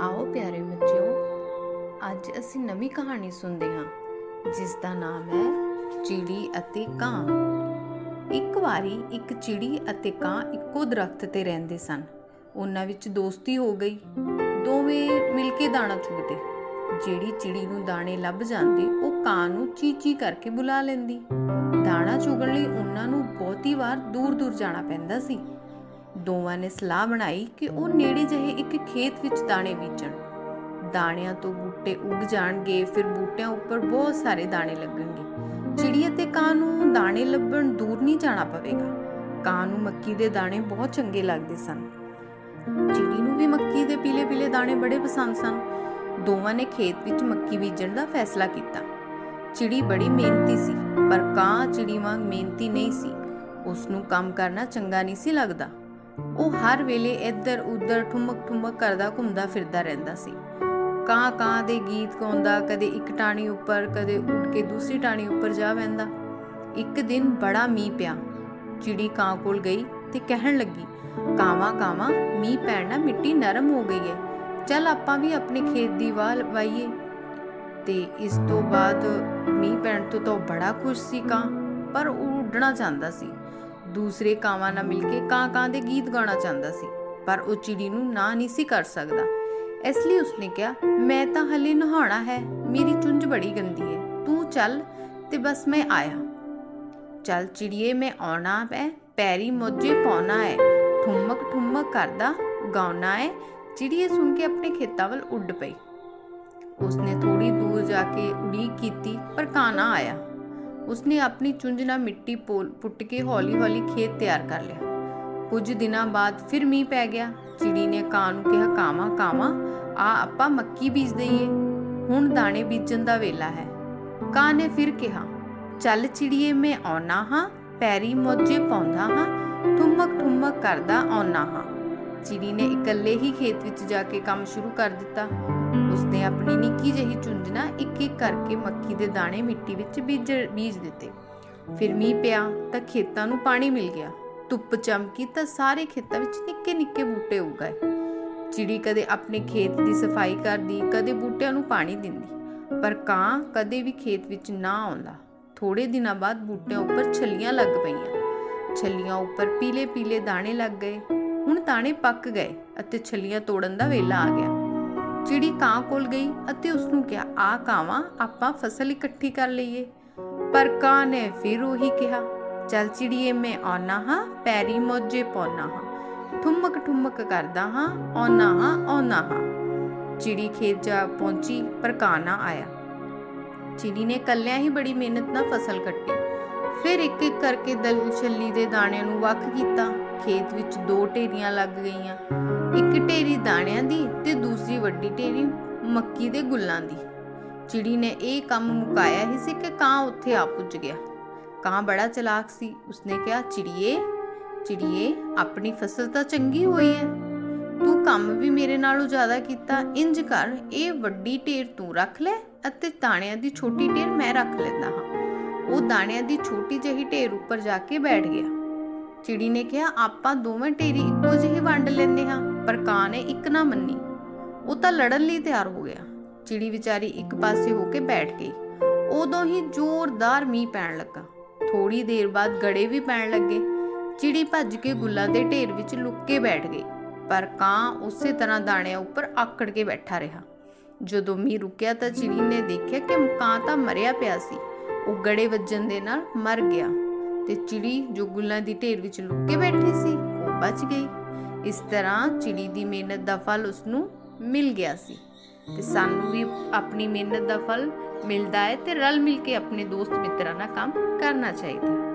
ਆਓ ਪਿਆਰੇ ਬੱਚਿਓ, ਅੱਜ ਅਸੀਂ ਨਵੀਂ ਕਹਾਣੀ ਸੁਣਦੇ ਹਾਂ ਜਿਸ ਦਾ ਨਾਮ ਹੈ ਚਿੜੀ ਅਤੇ ਕਾਂ। ਇੱਕ ਵਾਰੀ ਇੱਕ ਚਿੜੀ ਅਤੇ ਕਾਂ ਇੱਕੋ ਦਰਖਤ ਤੇ ਰਹਿੰਦੇ ਸਨ। ਉਹਨਾਂ ਵਿੱਚ ਦੋਸਤੀ ਹੋ ਗਈ। ਦੋਵੇਂ ਮਿਲ ਕੇ ਦਾਣਾ ਚੁਗਦੇ ਜਿਹੜੀ ਚਿੜੀ ਨੂੰ ਦਾਣੇ ਲੱਭ ਜਾਂਦੇ, ਉਹ ਕਾਂ ਨੂੰ ਚੀਚੀ ਕਰਕੇ ਬੁਲਾ ਲੈਂਦੀ। ਦਾਣਾ ਚੁਗਣ ਲਈ ਉਹਨਾਂ ਨੂੰ ਬਹੁਤੀ ਵਾਰ ਦੂਰ-ਦੂਰ ਜਾਣਾ ਪੈਂਦਾ ਸੀ। ਦੋਵਾਂ ਨੇ ਸਲਾਹ ਬਣਾਈ ਕਿ ਉਹ ਨੇੜੇ ਜਿਹੇ ਇੱਕ ਖੇਤ ਵਿੱਚ ਦਾਣੇ ਬੀਜਣ। ਦਾਣਿਆਂ ਤੋਂ ਬੂਟੇ ਉੱਗ ਜਾਣਗੇ, ਫਿਰ ਬੂਟਿਆਂ ਉੱਪਰ ਬਹੁਤ ਸਾਰੇ ਦਾਣੇ ਲੱਗਣਗੇ। ਚਿੜੀ ਅਤੇ ਕਾਂ ਨੂੰ ਦਾਣੇ ਲੱਭਣ ਦੂਰ ਨਹੀਂ ਜਾਣਾ ਪਵੇਗਾ। ਕਾਂ ਨੂੰ ਮੱਕੀ ਦੇ ਦਾਣੇ ਬਹੁਤ ਚੰਗੇ ਲੱਗਦੇ ਸਨ। ਚਿੜੀ ਨੂੰ ਵੀ ਮੱਕੀ ਦੇ ਪੀਲੇ-ਪੀਲੇ ਦਾਣੇ ਬੜੇ ਪਸੰਦ ਸਨ। ਦੋਵਾਂ ਨੇ ਖੇਤ ਵਿੱਚ ਮੱਕੀ ਬੀਜਣ ਦਾ ਫੈਸਲਾ ਕੀਤਾ। ਚਿੜੀ ਬੜੀ ਮਿਹਨਤੀ ਸੀ, ਪਰ ਕਾਂ ਚਿੜੀ ਵਾਂਗ ਮਿਹਨਤੀ ਨਹੀਂ ਸੀ। ਉਸ ਨੂੰ ਕੰਮ ਕਰਨਾ ਚੰਗਾ ਨਹੀਂ ਸੀ ਲੱਗਦਾ। ਉਹ ਹਰ ਵੇਲੇ ਇੱਧਰ, ਉੱਧਰ ਠੁਮਕ ਠੁਮਕ ਕਰਦਾ, ਘੁੰਮਦਾ ਫਿਰਦਾ ਰਹਿੰਦਾ ਸੀ। ਕਾਂ ਕਾਂ ਦੇ ਗੀਤ ਗਾਉਂਦਾ, ਕਦੇ ਇੱਕ ਟਾਣੀ ਉੱਪਰ, ਕਦੇ ਉੱਡ ਕੇ ਦੂਸਰੀ ਟਾਣੀ ਉੱਪਰ ਜਾ ਬੈੰਦਾ ਇੱਕ ਦਿਨ ਬੜਾ ਮੀਂਹ ਪਿਆ। ਚਿੜੀ ਕਾਂ ਕੋਲ ਗਈ ਤੇ ਕਹਿਣ ਲੱਗੀ, ਕਾਵਾ ਕਾਵਾ, ਮੀਂਹ ਪੈਣ ਨਾਲ ਮਿੱਟੀ ਨਰਮ ਹੋ ਗਈ ਹੈ ਚੱਲ ਆਪਾਂ ਵੀ ਆਪਣੇ ਖੇਤ ਦੀ ਵਾਲ ਵਾਈਏ ਤੇ ਇਸ ਤੋਂ ਬਾਅਦ ਮੀਂਹ ਪੈਣ ਤੋਂ ਤਾਂ ਬੜਾ ਖੁਸ਼ ਸੀ ਕਾਂ, ਪਰ ਉਹ ਉੱਡਣਾ ਚਾਹੁੰਦਾ ਸੀ। ਦੂਸਰੇ ਕਾਵਾਂ ਨਾਲ ਮਿਲ ਕੇ ਕਾਂ ਕਾਂ ਦੇ ਗੀਤ ਗਾਉਣਾ ਚਾਹੁੰਦਾ ਸੀ, ਪਰ ਉਹ ਚਿੜੀ ਨੂੰ ਨਾ ਨਹੀਂ ਸੀ ਕਰ ਸਕਦਾ। ਇਸ ਲਈ ਉਸਨੇ ਕਿਹਾ, ਮੈਂ ਤਾਂ ਹਲੇ ਨਹਾਉਣਾ ਹੈ, ਮੇਰੀ ਚੁੰਝ ਬੜੀ ਗੰਦੀ ਹੈ, ਤੂੰ ਚੱਲ ਤੇ ਬਸ ਮੈਂ ਆਇਆ। ਚੱਲ ਚਿੜੀਏ, ਮੈਂ ਆਉਣਾ ਹੈ ਪੈਰੀ ਮੋਜੇ ਪਾਉਣਾ ਹੈ, ਠੁਮਕ ਠੁਮਕ ਕਰਦਾ ਗਾਉਣਾ ਹੈ। ਚਿੜੀਏ ਸੁਣ ਕੇ ਆਪਣੇ ਖੇਤਾਂ ਵੱਲ ਉੱਡ ਪਈ। ਉਸਨੇ ਥੋੜੀ ਦੂਰ ਜਾ ਕੇ ਉਡੀਕ ਕੀਤੀ, ਪਰ ਕਾਂ ਨਾ ਆਇਆ। ਉਸਨੇ ਆਪਣੀ ਚੁੰਝ ਨਾਲ ਮਿੱਟੀ ਪੁੱਟ ਕੇ ਹੌਲੀ-ਹੌਲੀ ਖੇਤ ਤਿਆਰ ਕਰ ਲਿਆ। ਕੁਝ ਦਿਨਾਂ ਬਾਅਦ ਫਿਰ ਮੀਂਹ ਪੈ ਗਿਆ। ਚਿੜੀ ਨੇ ਕਾਂ ਨੂੰ ਕਿਹਾ, ਕਾਵਾਂ ਕਾਵਾਂ, ਆ ਆਪਾਂ ਮੱਕੀ ਬੀਜ ਦਈਏ। ਹੁਣ ਦਾਣੇ ਬੀਜਣ ਦਾ ਵੇਲਾ ਹੈ। ਕਾਂ ਨੇ ਫਿਰ ਕਿਹਾ, ਚੱਲ ਚਿੜੀਏ, ਮੈਂ ਆਉਣਾ ਹਾਂ। ਪੈਰੀ ਮੋਜੇ ਪਾਉਂਦਾ ਹਾਂ। ਠੁਮਕ ਠੁਮਕ ਕਰਦਾ ਆਉਣਾ ਹਾਂ। ਚਿੜੀ ਨੇ ਇਕੱਲੇ ਹੀ ਖੇਤ ਵਿੱਚ ਜਾ ਕੇ ਕੰਮ ਸ਼ੁਰੂ ਕਰ ਦਿੱਤਾ। ਉਸਨੇ ਆਪਣੀ ਨਿੱਕੀ ਜਿਹੀ ਚੁੰਝਣਾ ਇੱਕ ਇੱਕ ਕਰਕੇ ਮੱਕੀ ਦੇ ਦਾਣੇ ਮਿੱਟੀ ਵਿੱਚ ਬੀਜ ਬੀਜ ਦਿੱਤੇ। ਫਿਰ ਮੀਂਹ ਪਿਆ ਤਾਂ ਖੇਤਾਂ ਨੂੰ ਪਾਣੀ ਮਿਲ ਗਿਆ। ਧੁੱਪ ਚਮਕੀ ਤਾਂ ਸਾਰੇ ਖੇਤਾਂ ਵਿੱਚ ਨਿੱਕੇ ਨਿੱਕੇ ਬੂਟੇ ਉੱਗ ਗਏ ਚਿੜੀ ਕਦੇ ਆਪਣੇ ਖੇਤ ਦੀ ਸਫ਼ਾਈ ਕਰਦੀ, ਕਦੇ ਬੂਟਿਆਂ ਨੂੰ ਪਾਣੀ ਦਿੰਦੀ। ਪਰ ਕਾਂ ਕਦੇ ਵੀ ਖੇਤ ਵਿੱਚ ਨਾ ਆਉਂਦਾ। ਥੋੜੇ ਦਿਨਾਂ ਬਾਅਦ ਬੂਟਿਆਂ ਉੱਪਰ ਛੱਲੀਆਂ ਲੱਗ ਪਈਆਂ। ਛੱਲੀਆਂ ਉੱਪਰ ਪੀਲੇ ਪੀਲੇ ਦਾਣੇ ਲੱਗ ਗਏ। ਹੁਣ ਦਾਣੇ ਪੱਕ ਗਏ ਅਤੇ ਛੱਲੀਆਂ ਤੋੜਨ ਦਾ ਵੇਲਾ ਆ ਗਿਆ। ਚਿੜੀ ਕਾਂ ਕੋਲ ਗਈ ਅਤੇ ਉਸ ਨੂੰ ਕਿਹਾ, ਆ ਕਾਵਾਂ, ਆਪਾਂ ਫਸਲ ਇਕੱਠੀ ਕਰ ਲਈਏ। ਪਰ ਕਾਂ ਨੇ ਫਿਰ ਉਹੀ ਕਿਹਾ, ਚੱਲ ਚਿੜੀਏ, ਮੈਂ ਆਉਣਾ ਹਾਂ, ਪੈਰੀ ਮੋਜੇ ਪਾਉਣਾ ਹਾਂ। ਠੁਮਕ ਠੁਮਕ ਕਰਦਾ ਹਾਂ ਆਉਣਾ ਹਾਂ ਆਉਣਾ ਹਾਂ। ਚਿੜੀ ਖੇਤ ਜਾ ਪਹੁੰਚੀ, ਪਰ ਕਾਂ ਨਾ ਆਇਆ। ਚਿੜੀ ਨੇ ਕੱਲਿਆਂ ਹੀ ਬੜੀ ਮਿਹਨਤ ਨਾਲ ਫਸਲ ਕੱਟੀ। ਫਿਰ ਇੱਕ ਇੱਕ ਕਰਕੇ ਦਲ ਛੱਲੀ ਦੇ ਦਾਣਿਆਂ ਨੂੰ ਵੱਖ ਕੀਤਾ। ਖੇਤ ਵਿੱਚ ਦੋ ਢੇਰੀਆਂ ਲੱਗ ਗਈਆਂ। ਇੱਕ ਢੇਰੀ ਦਾਣਿਆਂ ਦੀ ਤੇ ਦੂਸਰੀ ਵੱਡੀ ਢੇਰੀ ਮੱਕੀ ਦੇ ਗੁੱਲਾਂ ਦੀ। ਚਿੜੀ ਨੇ ਇਹ ਕੰਮ ਮੁਕਾਇਆ ਹੀ ਸੀ ਕਿ ਕਾਂ ਉੱਥੇ ਆ ਪੁੱਜ ਗਿਆ। ਕਾਂ ਬੜਾ ਚਲਾਕ ਸੀ। ਉਸਨੇ ਕਿਹਾ, ਚਿੜੀਏ ਚਿੜੀਏ, ਆਪਣੀ ਫਸਲ ਤਾਂ ਚੰਗੀ ਹੋਈ ਹੈ ਤੂੰ ਕੰਮ ਵੀ ਮੇਰੇ ਨਾਲੋਂ ਜ਼ਿਆਦਾ ਕੀਤਾ। ਇੰਜ ਕਰ, ਇਹ ਵੱਡੀ ਢੇਰ ਤੂੰ ਰੱਖ ਲੈ ਅਤੇ ਦਾਣਿਆਂ ਦੀ ਛੋਟੀ ਢੇਰ ਮੈਂ ਰੱਖ ਲੈਂਦਾ ਹਾਂ। ਉਹ ਦਾਣਿਆਂ ਦੀ ਛੋਟੀ ਜਿਹੀ ਢੇਰ ਉੱਪਰ ਜਾ ਕੇ ਬੈਠ ਗਿਆ। ਚਿੜੀ ਨੇ ਕਿਹਾ, ਆਪਾਂ ਦੋਵੇਂ ਢੇਰੀ ਇੱਕੋ ਜਿਹੀ ਵੰਡ ਲੈਂਦੇ ਹਾਂ, ਪਰ ਕਾਂ ਨੇ ਇੱਕ ਨਾ ਮੰਨੀ। ਉਹ ਤਾਂ ਲੜਨ ਲਈ ਤਿਆਰ ਹੋ ਗਿਆ। ਚਿੜੀ ਵਿਚਾਰੀ ਇੱਕ ਪਾਸੇ ਹੋ ਕੇ ਬੈਠ ਗਈ। ਉਦੋਂ ਹੀ ਜ਼ੋਰਦਾਰ ਮੀਂਹ ਪੈਣ ਲੱਗਾ। ਥੋੜੀ ਦੇਰ ਬਾਅਦ ਗੜੇ ਵੀ ਪੈਣ ਲੱਗੇ। ਚਿੜੀ ਭੱਜ ਕੇ ਗੁੱਲਾਂ ਦੇ ਢੇਰ ਵਿੱਚ ਲੁੱਕ ਕੇ ਬੈਠ ਗਈ। ਪਰ ਕਾਂ ਉਸੇ ਤਰ੍ਹਾਂ ਦਾਣਿਆਂ ਉੱਪਰ ਆਕੜ ਕੇ ਬੈਠਾ ਰਿਹਾ। ਜਦੋਂ ਮੀਂਹ ਰੁਕਿਆ ਤਾਂ ਚਿੜੀ ਨੇ ਦੇਖਿਆ ਕਿ ਕਾਂ ਤਾਂ ਮਰਿਆ ਪਿਆ ਸੀ। ਉਹ ਗੜੇ ਵੱਜਣ ਦੇ ਨਾਲ ਮਰ ਗਿਆ ਤੇ ਚਿੜੀ ਜੋ ਗੁੱਲਾਂ ਦੀ ਢੇਰ ਵਿੱਚ ਲੁੱਕ ਕੇ ਬੈਠੀ ਸੀ, ਉਹ ਬਚ ਗਈ। ਇਸ ਤਰ੍ਹਾਂ ਚਿੜੀ ਦੀ ਮਿਹਨਤ ਦਾ ਫਲ ਉਸ ਨੂੰ ਮਿਲ ਗਿਆ ਸੀ ਤੇ ਸਾਨੂੰ ਵੀ ਆਪਣੀ ਮਿਹਨਤ ਦਾ ਫਲ ਮਿਲਦਾ ਹੈ ਤੇ ਰਲ ਮਿਲ ਕੇ ਆਪਣੇ ਦੋਸਤ ਮਿੱਤਰਾਂ ਨਾਲ ਕੰਮ ਕਰਨਾ ਚਾਹੀਦਾ ਹੈ।